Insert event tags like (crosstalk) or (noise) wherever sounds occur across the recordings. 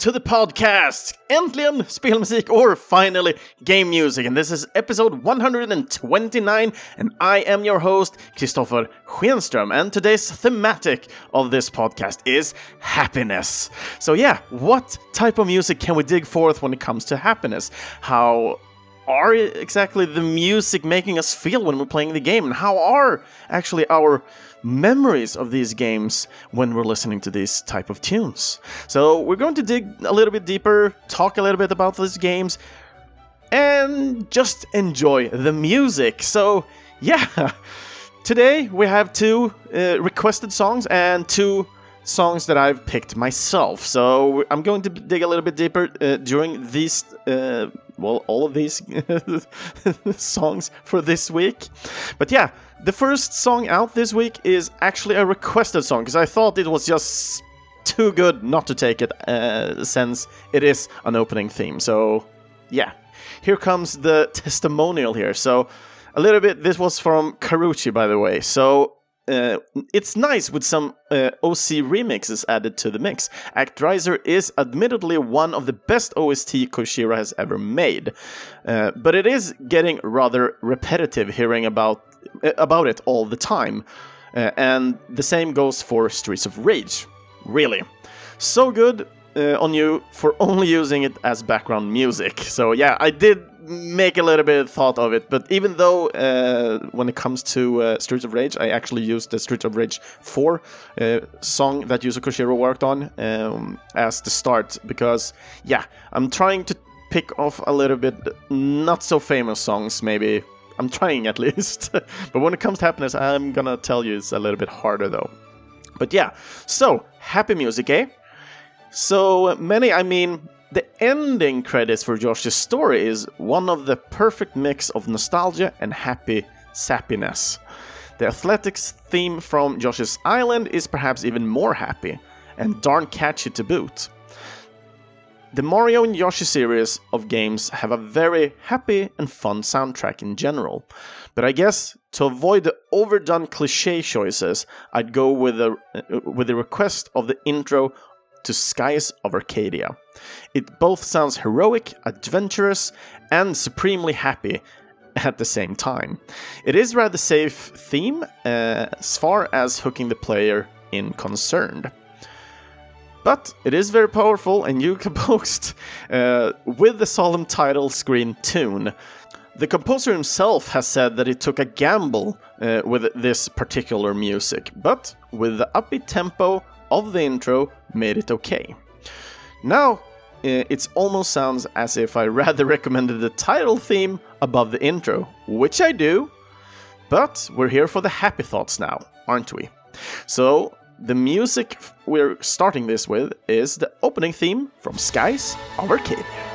To the podcast! Äntligen spelmusik or finally game music and this is episode 129 and I am your host Christopher Schenström and today's thematic of this podcast is happiness. So yeah, what type of music can we dig forth when it comes to happiness? How are exactly the music making us feel when we're playing the game and how are actually our memories of these games when we're listening to these type of tunes. So we're going to dig a little bit deeper, talk a little bit about these games, and just enjoy the music. So yeah, (laughs) today we have two uh, requested songs and two songs that I've picked myself. So I'm going to dig a little bit deeper uh, during these, uh, well, all of these (laughs) songs for this week. But yeah, the first song out this week is actually a requested song because I thought it was just too good not to take it uh, since it is an opening theme. So yeah, here comes the testimonial here. So a little bit, this was from Karuchi, by the way. So uh, it's nice with some uh, OC remixes added to the mix. Actraiser is admittedly one of the best OST Koshiro has ever made, uh, but it is getting rather repetitive hearing about uh, about it all the time. Uh, and the same goes for Streets of Rage. Really. So good uh, on you for (laughs) only using it as background music. So yeah, I did make a little bit of thought of it, but even though uh, when it comes to uh, Streets of Rage, I actually used the Streets of Rage 4 uh, song that Yuzo Koshiro worked on um, as the start, because yeah, I'm trying to pick off a little bit not so famous songs, maybe. I'm trying at (laughs) least. but when it comes to happiness, I'm gonna tell you it's a little bit harder though. But yeah, so happy music, eh? So many, I mean, the ending credits for Yoshi's Story is one of the perfect mix of nostalgia and happy sappiness. The athletics theme from Yoshi's Island is perhaps even more happy, and darn catchy to boot. The Mario and Yoshi series of games have a very happy and fun soundtrack in general, but I guess to avoid the overdone cliche choices, I'd go with the with the request of the intro to Skies of Arcadia. It both sounds heroic, adventurous, and supremely happy at the same time. It is rather safe theme uh, as far as hooking the player in concerned. But it is very powerful and you composed (laughs) uh, with the solemn title screen tune. The composer himself has said that he took a gamble uh, with this particular music, but with the upbeat tempo of the intro made it okay. Now, eh, it almost sounds as if I rather (laughs) recommended the title theme above the intro, which I do, but we're here for the happy thoughts now, aren't we? So, the music we're starting this with is the opening theme from Skies of Arcadia.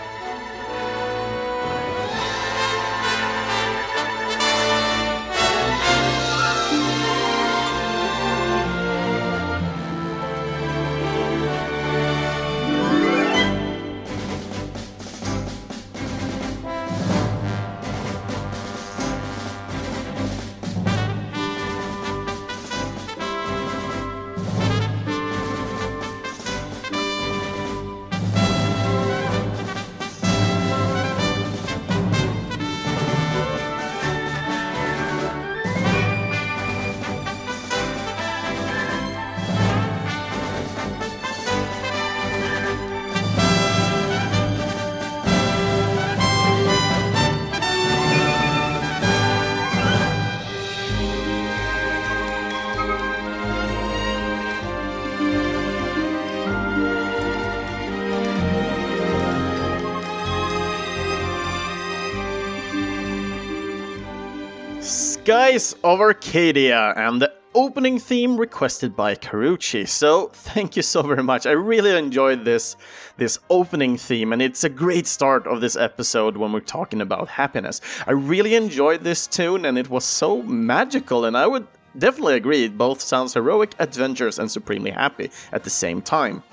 Skies of Arcadia and the opening theme requested by Karuchi. So thank you so very much. I really enjoyed this this opening theme and it's a great start of this episode when we're talking about happiness. I really enjoyed this tune and it was so magical and I would definitely agree it both sounds heroic, adventurous and supremely happy at the same time.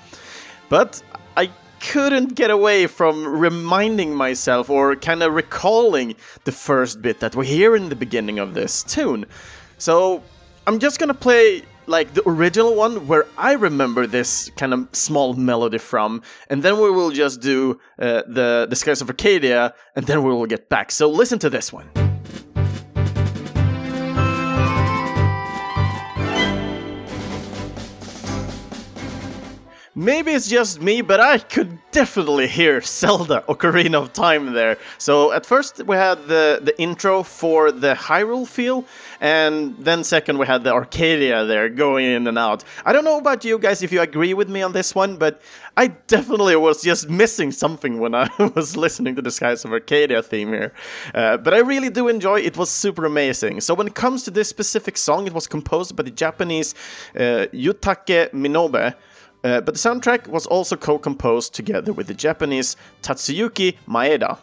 But couldn't get away from reminding myself or kind of recalling the first bit that we hear in the beginning of this tune. So I'm just gonna play like the original one where I remember this kind of small melody from, and then we will just do uh, the the Skies of Arcadia, and then we will get back. So listen to this one. Maybe it's just me, but I could definitely hear Zelda Ocarina of Time there. So at first we had the, the intro for the Hyrule feel, and then second we had the Arcadia there going in and out. I don't know about you guys if you agree with me on this one, but I definitely was just missing something when I (laughs) was listening to the Skies of Arcadia theme here. Uh, but I really do enjoy it. was super amazing. So when it comes to this specific song, it was composed by the Japanese uh, Yutaka Minobe. Uh, but the soundtrack was also co-composed together with the Japanese Tatsuyuki Maeda.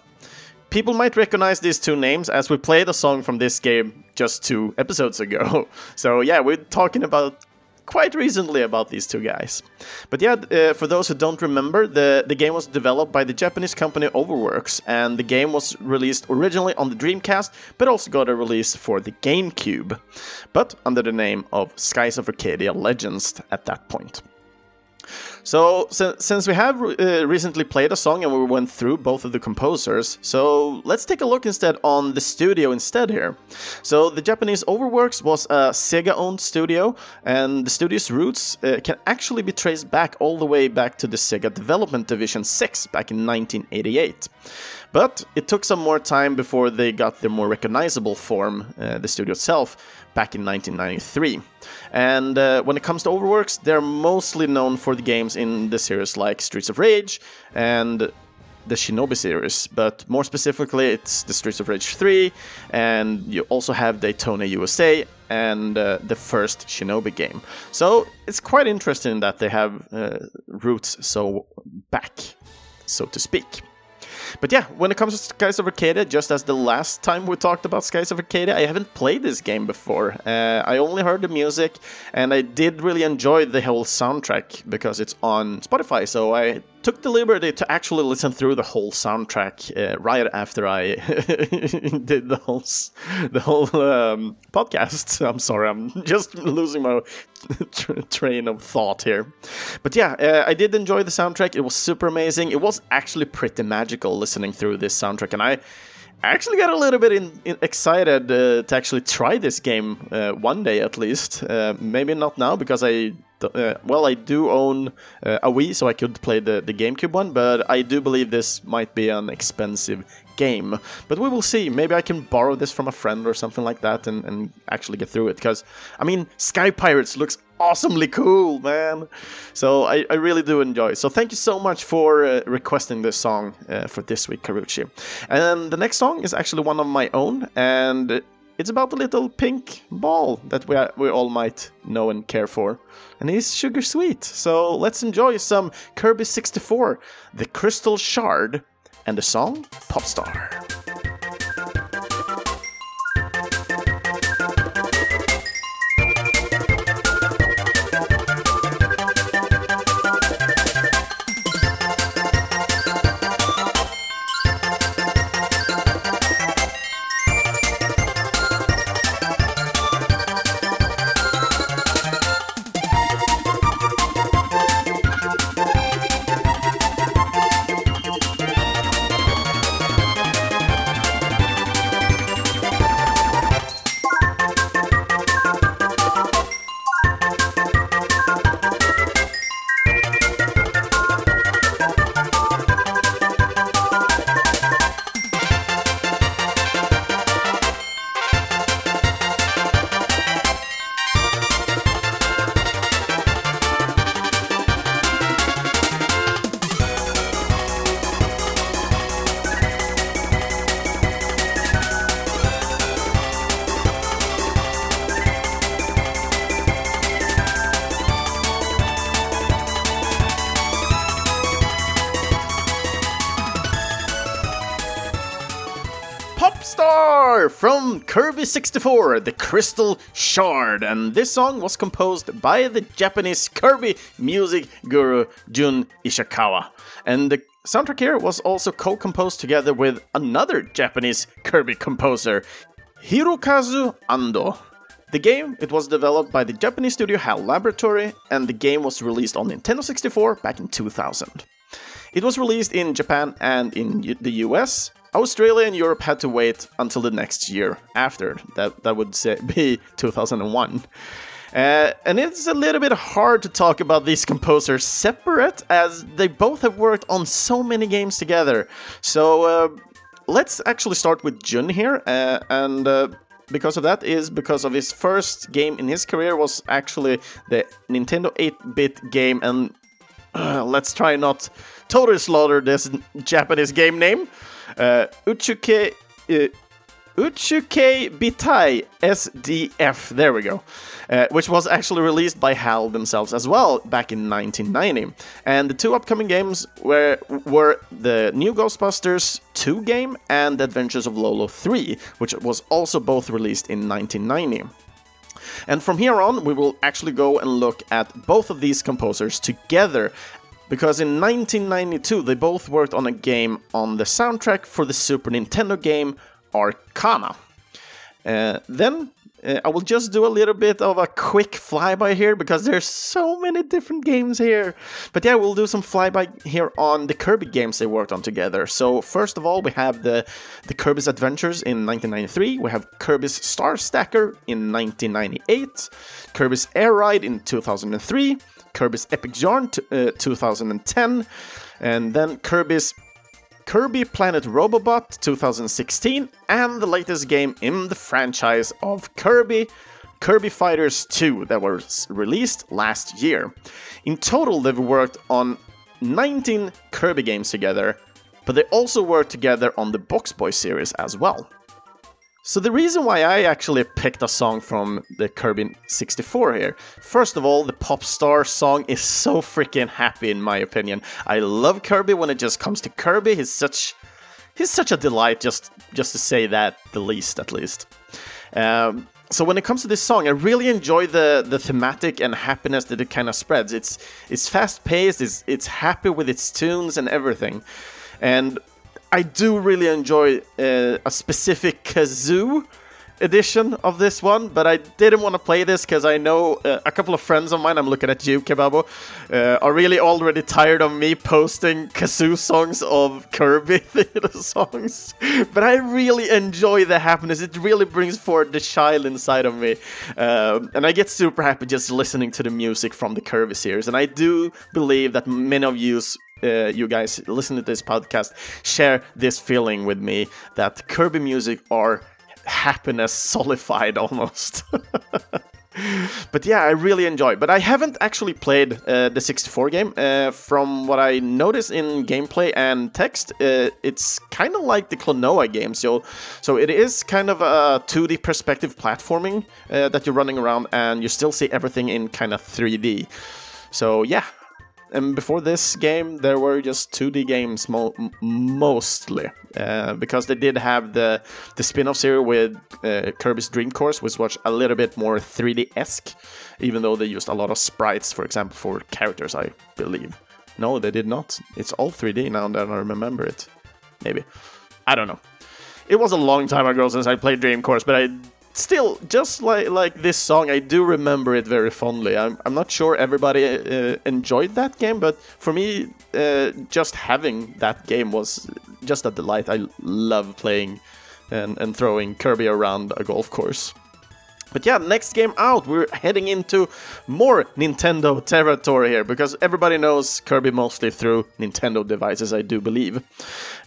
People might recognize these two names as we played a song from this game just two episodes ago. (laughs) So yeah, we're talking about quite recently about these two guys. But yeah, uh, for those who don't remember, the, the game was developed by the Japanese company Overworks, and the game was released originally on the Dreamcast, but also got a release for the GameCube, but under the name of Skies of Arcadia Legends at that point. So, since we have uh, recently played a song and we went through both of the composers, so let's take a look instead on the studio instead here. So, the Japanese Overworks was a Sega owned studio, and the studio's roots uh, can actually be traced back all the way back to the Sega Development Division 6 back in 1988. But it took some more time before they got their more recognizable form, uh, the studio itself, back in 1993. And uh, when it comes to Overworks, they're mostly known for the games in the series like Streets of Rage and the Shinobi series, but more specifically, it's the Streets of Rage 3, and you also have Daytona USA and uh, the first Shinobi game. So it's quite interesting that they have uh, roots so back, so to speak. But yeah, when it comes to Skies of Arcadia, just as the last time we talked about Skies of Arcadia, I haven't played this game before. Uh, I only heard the music, and I did really enjoy the whole soundtrack because it's on Spotify. So I took the liberty to actually listen through the whole soundtrack uh, right after I (laughs) did the whole the whole um, podcast. (laughs) I'm sorry, I'm just losing my (laughs) tra- train of thought here. But yeah, uh, I did enjoy the soundtrack. It was super amazing. It was actually pretty magical listening through this soundtrack, and I actually got a little bit in, in excited uh, to actually try this game uh, one day at least. Uh, maybe not now because I uh, well, I do own uh, a Wii, so I could play the, the GameCube one, but I do believe this might be an expensive game. But we will see. Maybe I can borrow this from a friend or something like that and, and actually get through it. Because, I mean, Sky Pirates looks awesomely cool, man. So I, I really do enjoy. So thank you so much for uh, requesting this song uh, for this week, Karuchi. And the next song is actually one of my own, and it's about a little pink ball that we, we all might know and care for. And he's sugar sweet. So let's enjoy some Kirby 64, The Crystal Shard, and the song Popstar. From Kirby 64, The Crystal Shard, and this song was composed by the Japanese Kirby music guru Jun Ishikawa. And the soundtrack here was also co composed together with another Japanese Kirby composer, Hirokazu Ando. The game it was developed by the Japanese studio HAL Laboratory, and the game was released on Nintendo 64 back in 2000. It was released in Japan and in the US. Australia and Europe had to wait until the next year after. That that would say, (laughs) be 2001. Uh, and it's a little bit hard to talk about these composers separate, as they both have worked on so many games together. So uh, let's actually start with Jun here, uh, and uh, because of that is because of his first game in his career was actually the Nintendo 8-bit game, and uh, let's try not totally slaughter this Japanese game name. Uh, Uchuke uh, Uchuke Bitai SDF, there we go, uh, which was actually released by HAL themselves as well back in 1990. And the two upcoming games were, were the new Ghostbusters 2 game and the Adventures of Lolo 3, which was also both released in 1990. And from here on, we will actually go and look at both of these composers together because in 1992 they both worked on a game on the soundtrack for the Super Nintendo game Arcana. Uh, then uh, I will just do a little bit of a quick flyby here because there's so many different games here. But yeah, we'll do some flyby here on the Kirby games they worked on together. So first of all, we have the the Kirby's Adventures in 1993. We have Kirby's Star Stacker in 1998. Kirby's Air Ride in 2003. Kirby's Epic Yarn uh, 2010. And then Kirby's Kirby Planet Robobot 2016, and the latest game in the franchise of Kirby, Kirby Fighters 2, that was released last year. In total, they've worked on 19 Kirby games together, but they also worked together on the Box Boy series as well. So the reason why I actually picked a song from the Kirby 64 here, first of all, the pop star song is so freaking happy in my opinion. I love Kirby when it just comes to Kirby. He's such he's such a delight just just to say that the least at least. Um, so when it comes to this song, I really enjoy the the thematic and happiness that it kind of spreads. It's it's fast paced. It's it's happy with its tunes and everything. And I do really enjoy uh, a specific kazoo edition of this one, but I didn't want to play this because I know uh, a couple of friends of mine, I'm looking at you, Kebabo, uh, are really already tired of me posting kazoo songs of Kirby (laughs) theater songs. But I really enjoy the happiness. It really brings forth the child inside of me. Um, and I get super happy just listening to the music from the Kirby series. And I do believe that many of you uh, you guys listen to this podcast share this feeling with me that Kirby music are happiness solidified (laughs) almost. (laughs) but yeah, I really enjoy. But I haven't actually played uh, the 64 game. Uh, from what I notice in gameplay and text, uh, it's kind of like the Klonoa game. So, so it is kind of a 2D perspective platforming uh, that you're running around, and you still see everything in kind of 3D. So yeah, and before this game, there were just 2D games mo mostly, uh, because they did have the the spin-off series with uh, Kirby's Dream Course, which was a little bit more 3D-esque, even though they used a lot of sprites, for example, for characters, I believe. No, they did not. It's all 3D now that I remember it. Maybe. I don't know. It was a long time ago since I played Dream Course, but I still, just like like this song, I do remember it very fondly. I'm, I'm not sure everybody uh, enjoyed that game, but for me, uh, just having that game was just a delight. I love playing and, and throwing Kirby around a golf course. But yeah, next game out, we're heading into more Nintendo territory here because everybody knows Kirby mostly through Nintendo devices, I do believe.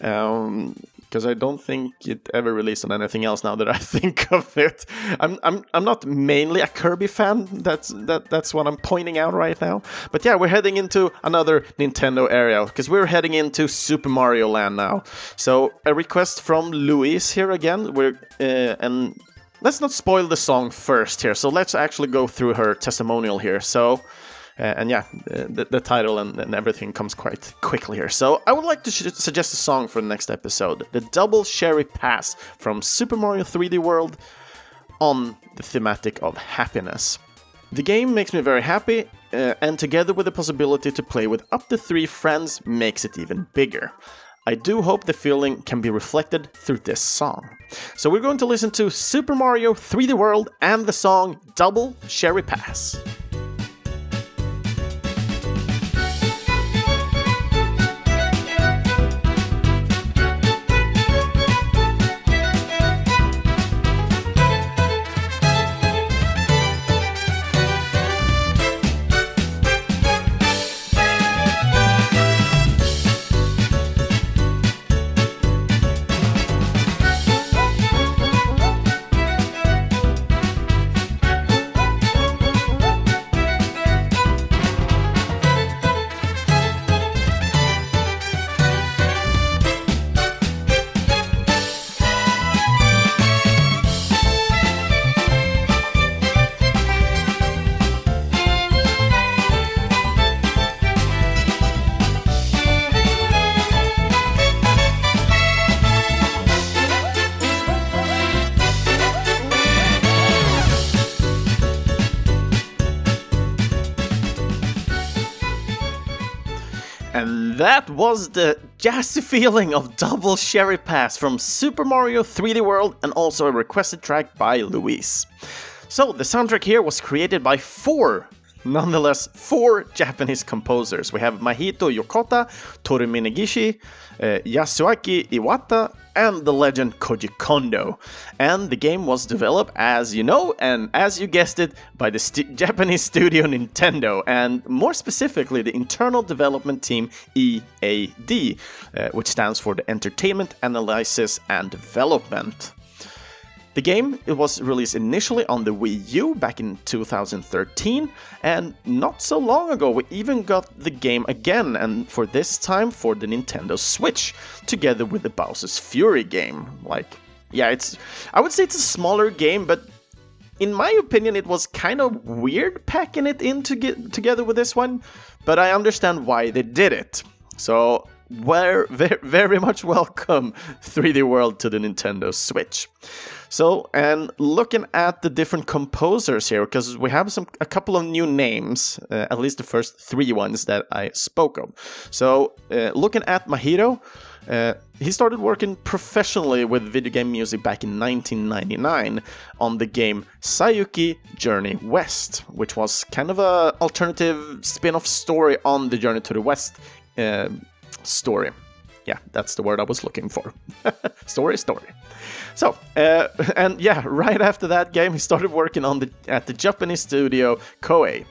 Um, because I don't think it ever released on anything else. Now that I (laughs) think of it, I'm I'm I'm not mainly a Kirby fan. That's that that's what I'm pointing out right now. But yeah, we're heading into another Nintendo area because we're heading into Super Mario Land now. So a request from Louise here again. We're uh, and let's not spoil the song first here. So let's actually go through her testimonial here. So. Uh, and yeah, the, the title and, and, everything comes quite quickly here. So I would like to suggest a song for the next episode the Double Cherry Pass from Super Mario 3D World on the thematic of happiness. The game makes me very happy, uh, and together with the possibility to play with up to three friends makes it even bigger. I do hope the feeling can be reflected through this song. So we're going to listen to Super Mario 3D World and the song Double Cherry Pass. Was the jazzy (laughs) feeling of Double Cherry Pass from Super Mario 3D World and also a requested track by Louise. So, the soundtrack here was created by four, nonetheless, four Japanese composers. We have Mahito Yokota, Toru Minegishi, uh, Yasuaki Iwata, and the legend Koji Kondo. And the game was developed, as you know, and as you guessed it, by the st- (laughs) Japanese studio Nintendo, and more specifically, the Internal Development Team EAD, uh, which stands for the Entertainment Analysis and Development. The game it was released initially on the Wii U back in 2013, and not so long ago we even got the game again, and for this time for the Nintendo Switch, together with the Bowser's Fury game. Like, yeah, it's I would say it's a smaller game, but in my opinion, it was kind of weird packing it in to get together with this one, but I understand why they did it. So, very, very much welcome 3D World to the Nintendo Switch. So, and looking at the different composers here, because we have some a couple of new names, uh, at least the first three ones that I spoke of. So, uh, looking at Mahito, uh, he started working professionally with video game music back in 1999 on the game Saiyuki Journey West, which was kind of a alternative spin-off story on the Journey to the West uh, story. Yeah, that's the word I was looking for. (laughs) story, story. So, uh, (laughs) and yeah, right after that game, he started working on the at the Japanese studio Koei,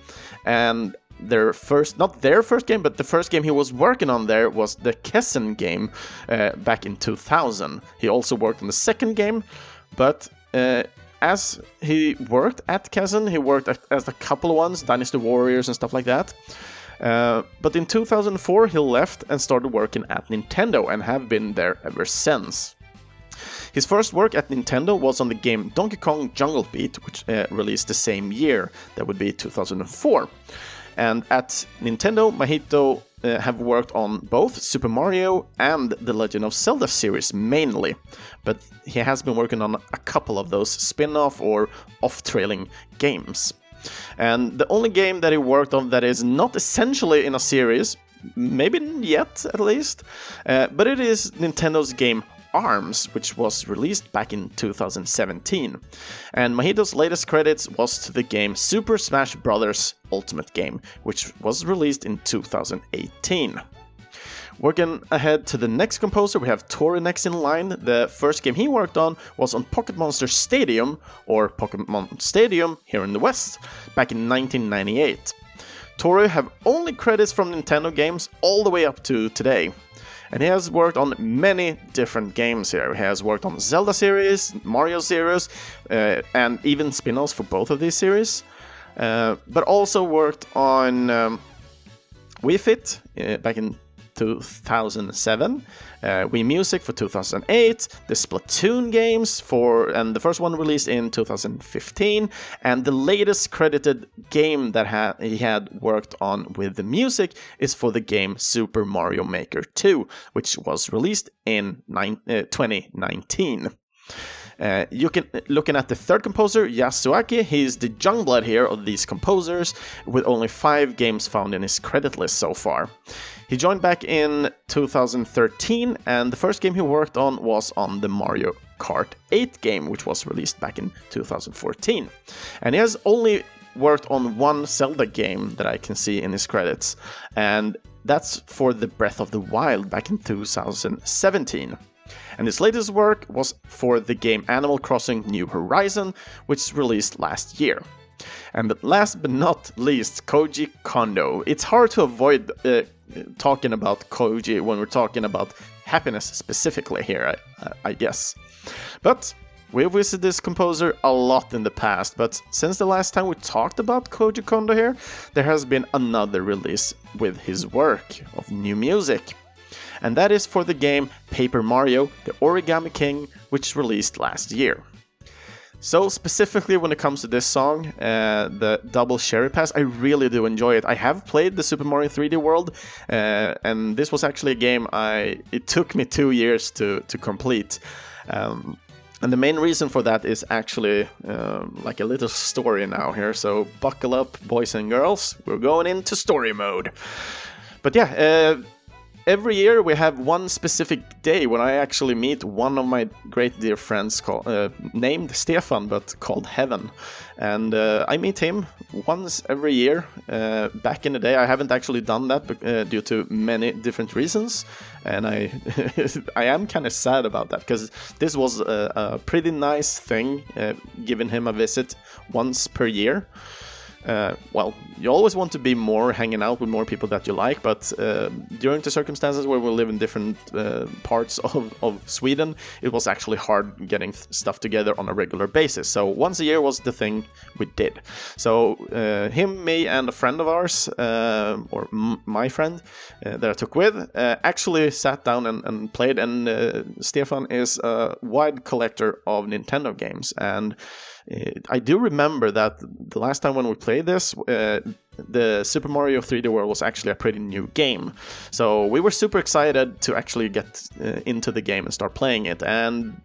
and their first, not their first game, but the first game he was working on there was the Kessen game uh, back in 2000. He also worked on the second game, but uh, as he worked at Kessen, he worked at a couple of ones, Dynasty Warriors and stuff like that. Uh, but in 2004, he left and started working at Nintendo and have been there ever since. His first work at Nintendo was on the game Donkey Kong Jungle Beat, which uh, released the same year, that would be 2004. And at Nintendo, Mahito uh, have worked on both Super Mario and the Legend of Zelda series mainly, but he has been working on a couple of those spin off or off trailing games. And the only game that he worked on that is not essentially in a series, maybe yet at least, uh, but it is Nintendo's game ARMS, which was released back in 2017. And Mahito's latest credits was to the game Super Smash Bros. Ultimate Game, which was released in 2018. Working ahead to the next composer, we have Toru next in line. The first game he worked on was on Pocket Monster Stadium, or Pokemon Stadium here in the West, back in 1998. Toru have only credits from Nintendo games all the way up to today. And he has worked on many different games here. He has worked on Zelda series, Mario series, uh, and even spin offs for both of these series. Uh, but also worked on um, Wii Fit uh, back in 2007, uh, Wii Music for 2008, the Splatoon games for, and the first one released in 2015, and the latest credited game that ha- he had worked on with the music is for the game Super Mario Maker 2, which was released in uh, 2019. Uh, you can looking at the third composer, Yasuaki. He's the young blood here of these composers, with only five games found in his credit list so far. He joined back in 2013, and the first game he worked on was on the Mario Kart 8 game, which was released back in 2014. And he has only worked on one Zelda game that I can see in his credits, and that's for the Breath of the Wild back in 2017. And his latest work was for the game Animal Crossing New Horizon, which released last year. And last but not least, Koji Kondo. It's hard to avoid uh, talking about Koji when we're talking about happiness specifically here, I, I guess. But We've visited this composer a lot in the past, but since the last time we talked about Koji Kondo here, there has been another release with his work of new music. And that is for the game Paper Mario The Origami King, which released last year. So specifically when it comes to this song, uh, the double Cherry Pass, I really do enjoy it. I have played the Super Mario 3D World, uh, and this was actually a game I it took me two years to to complete. Um, and the main reason for that is actually uh, like a little story now here. So buckle up, boys and girls. We're going into story mode. But yeah, uh, every year we have one specific day when I actually meet one of my great dear friends called, uh, named Stefan, but called Heaven. And uh, I meet him once every year. Uh, back in the day, I haven't actually done that uh, due to many different reasons. And I, (laughs) I am kind of sad about that because this was a, a, pretty nice thing, uh, giving him a visit once per year uh, well, you always want to be more hanging out with more people that you like, but uh, during the circumstances where we live in different uh, parts (laughs) of, of Sweden, it was actually hard getting stuff together on a regular basis. So once a year was the thing we did. So uh, him, me, and a friend of ours, uh, or my friend uh, that I took with, actually sat down and, and played. And Stefan is a wide collector of Nintendo games and I do remember that the last time when we played this, uh, the Super Mario 3D World was actually a pretty new game. So we were super excited to actually get uh, into the game and start playing it. And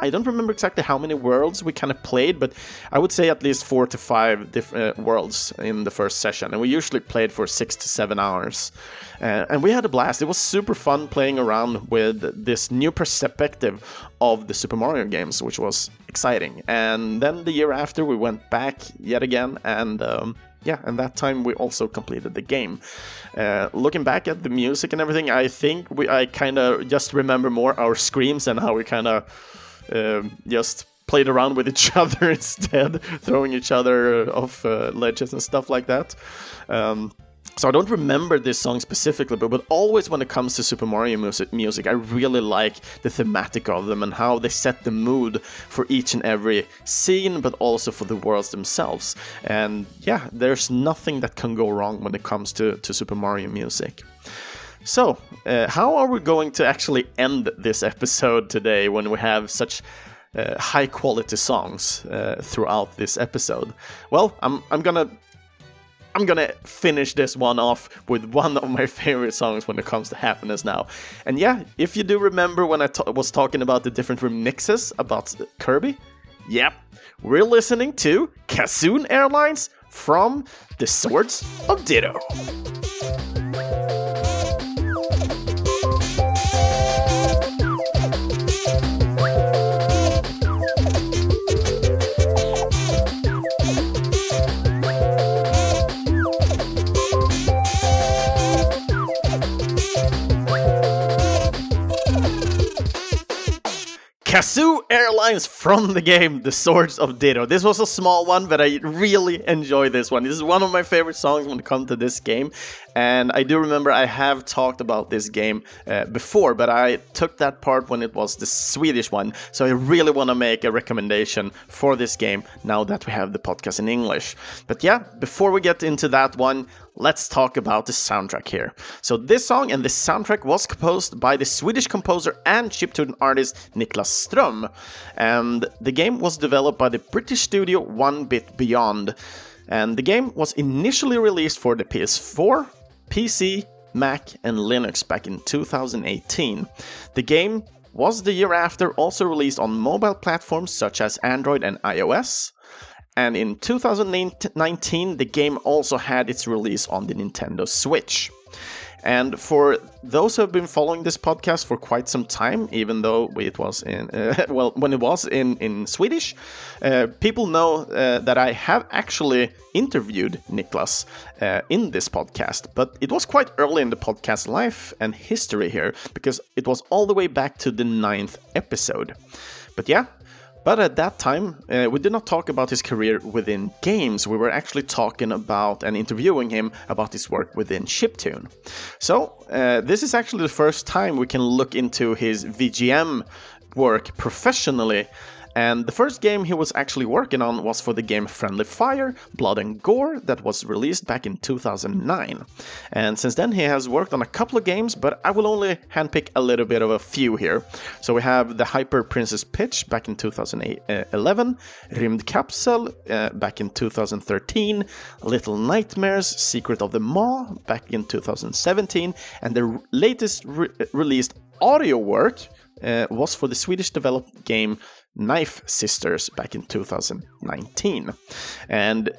I don't remember exactly how many worlds we kind of played, but I would say at least four to five different uh, worlds in the first session, and we usually played for six to seven hours. Uh, and we had a blast. It was super fun playing around with this new perspective of the Super Mario games, which was exciting. And then the year after, we went back yet again, and um, yeah, and that time we also completed the game. Uh, looking back at the music and everything, I think we I kind of just remember more our screams and how we kind of um, just played around with (laughs) each other instead, throwing each other off uh, ledges and stuff like that. Um, so I don't remember this song specifically, but, but always when it comes to Super Mario music, music, I really like the thematic of them and how they set the mood for each and every scene, but also for the worlds themselves. And yeah, there's nothing that can go wrong when it comes to, to Super Mario music. So, uh, how are we going to actually end this episode today when we have such uh, high quality songs uh, throughout this episode? Well, I'm, I'm gonna I'm gonna finish this one off with one of my (laughs) favorite songs when it comes to happiness now. And yeah, if you do remember when I was talking about the different remixes about Kirby, yep, we're listening to Kazoo Airlines from The Swords of Ditto. Kazoo Airlines from the game The Swords of Ditto. This was a small one, but I really enjoy this one. This is one of my favorite songs when it comes to this game. And I do remember I have talked about this game uh, before, but I took that part when it was the Swedish one. So I really want to make a recommendation for this game now that we have the podcast in English. But yeah, before we get into that one, let's talk about the soundtrack here. So this song and the soundtrack was composed by the Swedish composer and chiptune artist Niklas Ström, and the game was developed by the British studio One Bit Beyond. And the game was initially released for the PS4, PC, Mac, and Linux back in 2018. The game was the year after also released on mobile platforms such as Android and iOS. And in 2019, the game also had its release on the Nintendo Switch. And for those who have been following this podcast for quite some time, even though it was in, (laughs) uh, well, when it was in, in Swedish, uh, people know uh, that I have actually interviewed Niklas uh, in this podcast. But it was quite early in the podcast life and history here, because it was all the way back to the ninth episode. But yeah, but at that time, uh, we did not talk about his career within games. We were actually talking about and interviewing him about his work within Chiptune. So, uh, this is actually the first time we can look into his VGM work professionally and the first game he was actually working on was for the game Friendly Fire Blood and Gore that was released back in 2009. And since then he has worked on a couple of games, but I will only handpick a little bit of a few here. So we have the Hyper Princess Pitch back in 2011, Rymdkapsel uh, back in 2013, Little Nightmares Secret of the Maw back in 2017, and the latest re- released audio work uh, was for the Swedish developed game Knife Sisters back in 2019. And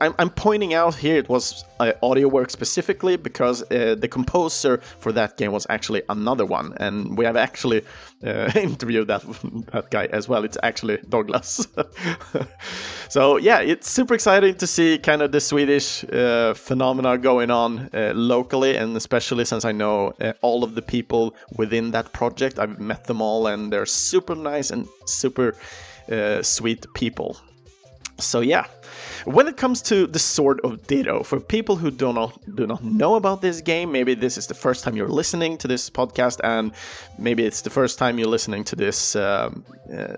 I'm, I'm pointing out here it was uh, audio work specifically because uh, the composer for that game was actually another one, and we have actually uh, (laughs) interviewed that that guy as well. It's actually Douglas. (laughs) so yeah, it's super exciting to see kind of the Swedish uh, phenomena going on uh, locally, and especially since I know uh, all of the people within that project. I've met them all, and they're super nice and super sweet people. So yeah, when it comes to the Sword of Ditto, for people who do not do not know about this game, maybe this is the first time you're listening to this podcast, and maybe it's the first time you're listening to this um, uh,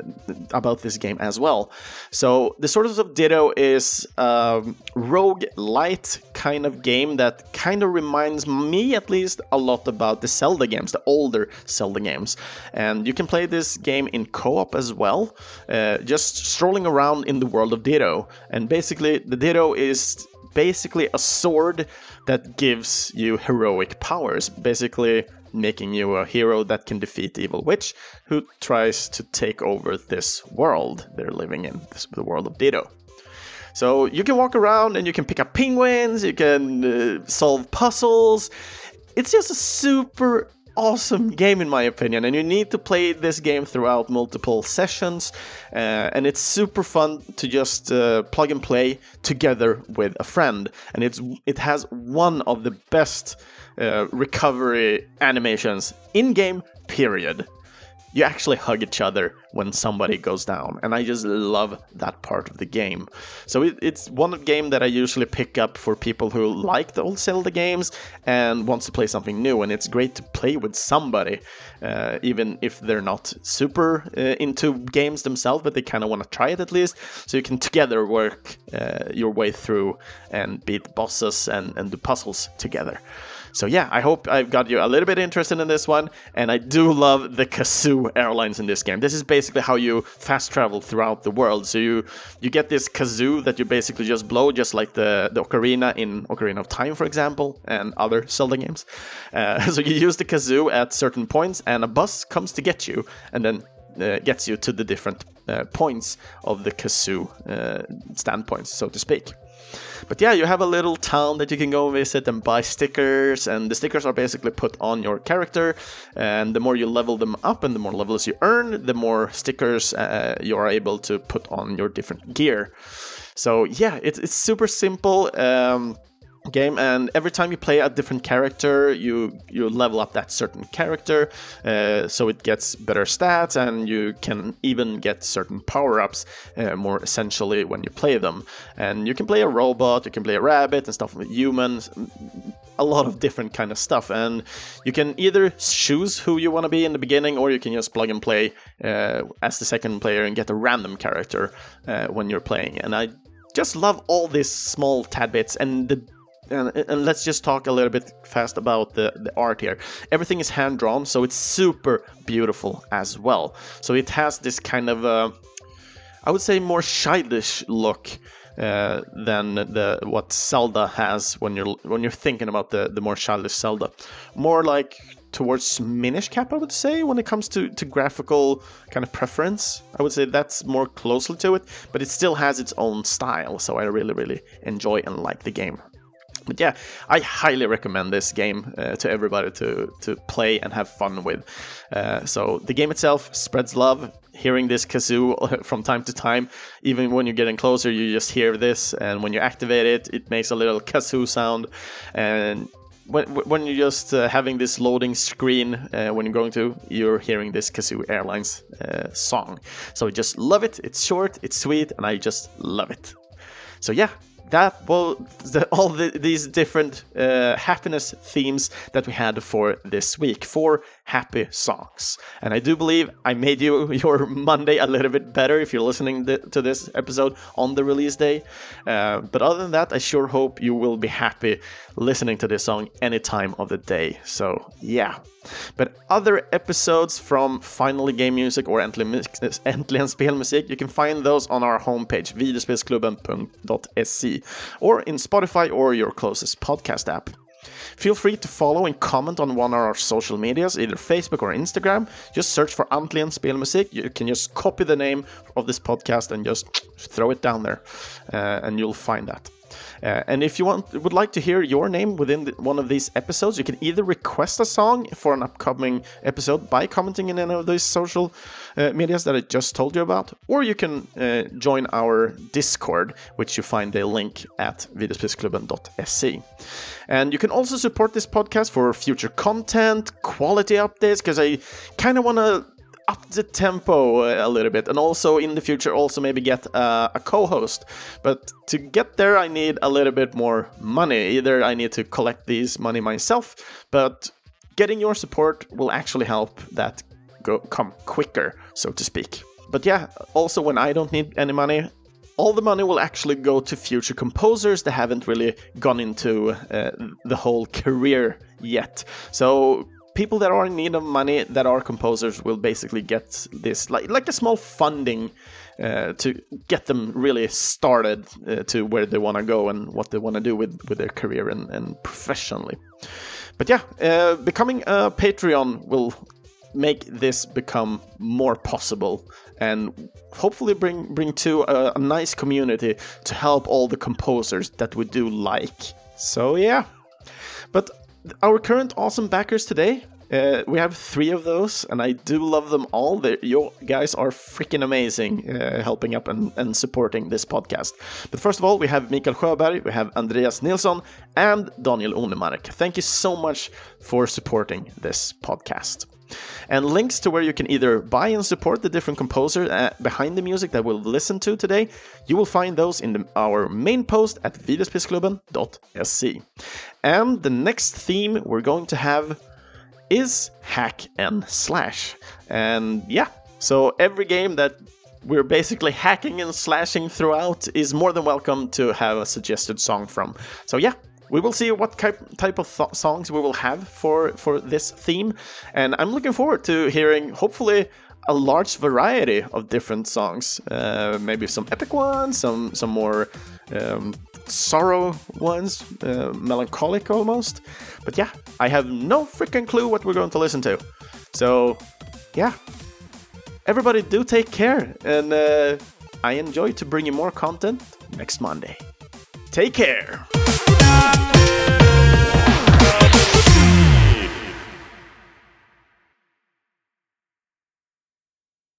about this game as well. So the Sword of Ditto is a rogue light kind of game that kind of reminds me, at least, a lot about the Zelda games, the older Zelda games, and you can play this game in co-op as well, uh, just strolling around in the world of Ditto, and basically basically, the Ditto is basically a sword that gives you heroic powers, basically making you a hero that can defeat evil witch who tries to take over this world they're living in, the world of Ditto. So you can walk around and you can pick up penguins, you can uh, solve puzzles. It's just a super awesome game in my opinion and you need to play this game throughout multiple sessions uh, and it's super fun to just uh, plug and play together with a friend and it's it has one of the best uh, recovery animations in game period you actually hug each other when somebody goes down, and I just love that part of the game. So it, it's one game that I usually pick up for people who like the old Zelda games and wants to play something new, and it's great to play with somebody, uh, even if they're not super uh, into games themselves, but they kind of want to try it at least, so you can together work uh, your way through and beat bosses and, and do puzzles together. So yeah, I hope I've got you a little bit interested in this one, and I do love the Kazoo airlines in this game. This is basically how you fast travel throughout the world. So you you get this kazoo that you basically just blow, just like the the ocarina in Ocarina of Time, for example, and other Zelda games. Uh, (laughs) so you use the kazoo at certain points, and a bus comes to get you, and then uh, gets you to the different uh, points of the kazoo uh, standpoints, so to speak. But yeah, you have a little town that you can go visit and buy stickers, and the stickers are basically put on your character. And the more you level them up and the more levels you earn, the more stickers uh, you are able to put on your different gear. So yeah, it's, it's super simple. Um, game and every time you play a different character you you level up that certain character uh, so it gets better stats and you can even get certain power-ups uh, more essentially when you play them. And you can play a robot you can play a rabbit and stuff with humans a lot of different kind of stuff and you can either choose who you want to be in the beginning or you can just plug and play uh, as the second player and get a random character uh, when you're playing. And i just love all these small tad bits and the and, and, let's just talk a little bit fast about the, the art here. Everything is hand drawn, so it's super beautiful as well. So it has this kind of, uh, I would say, more childish look uh, than the what Zelda has when you're when you're thinking about the the more childish Zelda. More like towards Minish Cap, I would say, when it comes to, to graphical kind of preference. I would say that's more closely to it, but it still has its own style, so I really, really enjoy and like the game. But yeah, I highly recommend this game uh, to everybody to to play and have fun with. Uh, so the game itself spreads love. Hearing this kazoo (laughs) from time to time, even when you're getting closer, you just hear this, and when you activate it, it makes a little kazoo sound, and when when you're just uh, having this loading screen uh, when you're going to, you're hearing this Kazoo Airlines uh, song. So I just love it. It's short, it's sweet, and I just love it. So yeah, that well the, all the, these different uh, happiness themes that we had for this week. For happy songs. And i do believe i made you (laughs) your monday a little bit better if you're listening to this episode on the release day. Uh, but other than that i sure hope you will be happy listening to this song any time of the day. So yeah. But other episodes from Finally Game Music or Äntligen (laughs) Spelmusik, you can find those on our homepage, videospelsklubben.se, or in Spotify or your closest podcast app. Feel free to follow and comment on one of our social medias, either Facebook or Instagram. Just search for Äntligen Spelmusik. You can just copy the name of this podcast and just throw it down there, uh, and you'll find that. Uh, and if you want, would like to hear your name within the, one of these episodes, you can either request a song for an upcoming episode by commenting in any of these social uh, medias that I just told you about, or you can uh, join our Discord, which you find the link at videospelsklubben.se. And you can also support this podcast for future content, quality updates, because I kind of want to up the tempo a little bit. And also in the future also maybe get uh, a co-host. But to get there i need a little bit more money. Either i need to collect these money myself but getting your support will actually help that go come quicker so to speak. But yeah also when i don't need any money all the money will actually go to future composers that haven't really gone into uh, the whole career yet. So people that are in need of money that are composers will basically get this like like a small funding uh, to get them really started uh, to where they want to go and what they want to do with with their career and, and professionally. But yeah uh, becoming a patreon will make this become more possible and hopefully bring bring to a, a nice community to help all the composers that we do like. So yeah. But our current awesome backers today. Uh, we have three of those, and I do love them all. They're, you guys are freaking amazing, uh, helping up and, and, supporting this podcast. But first of all, we have Mikael Sjöberg, we have Andreas Nilsson, and Daniel Onemark. Thank you so much for supporting this podcast and links to where you can either buy and support the different composers uh, behind the music that we'll listen to today, you will find those in the, our main post at videospelsklubben.se. And the next theme we're going to have is hack and slash. And yeah, so every game that we're basically hacking and slashing throughout is more than welcome to have a suggested song from. So yeah, we will see what type of th- songs we will have for for this theme, and I'm looking forward to hearing hopefully a large variety of different songs. Uh, maybe some epic ones, some some more um, sorrow ones, uh, melancholic almost. But yeah, I have no freaking clue what we're going to listen to. So yeah, everybody do take care, and uh, I enjoy to bring you more content next Monday. Take care.